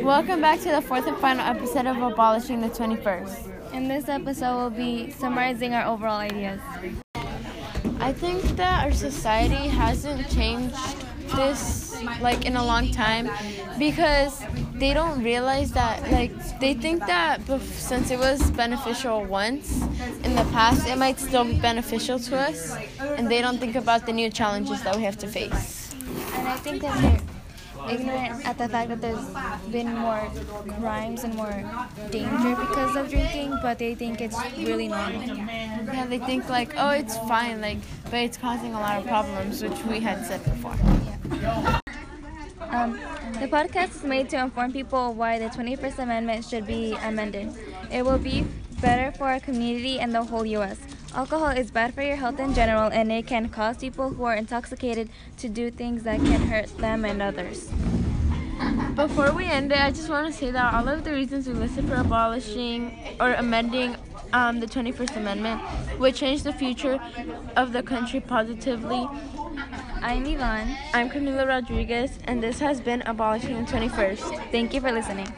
Welcome back to the fourth and final episode of Abolishing the 21st. In this episode, we'll be summarizing our overall ideas. I think that our society hasn't changed this like in a long time because they don't realize that like they think that bef- since it was beneficial once in the past it might still be beneficial to us and they don't think about the new challenges that we have to face And I think that ignorant at the fact that there's been more crimes and more danger because of drinking, but they think it's really normal. yeah they think like oh it's fine like but it's causing a lot of problems which we had said before Um, the podcast is made to inform people why the 21st Amendment should be amended. It will be better for our community and the whole U.S. Alcohol is bad for your health in general, and it can cause people who are intoxicated to do things that can hurt them and others. Before we end it, I just want to say that all of the reasons we listed for abolishing or amending um, the 21st Amendment would change the future of the country positively. I'm Yvonne. I'm Camila Rodriguez, and this has been Abolishing the 21st. Thank you for listening.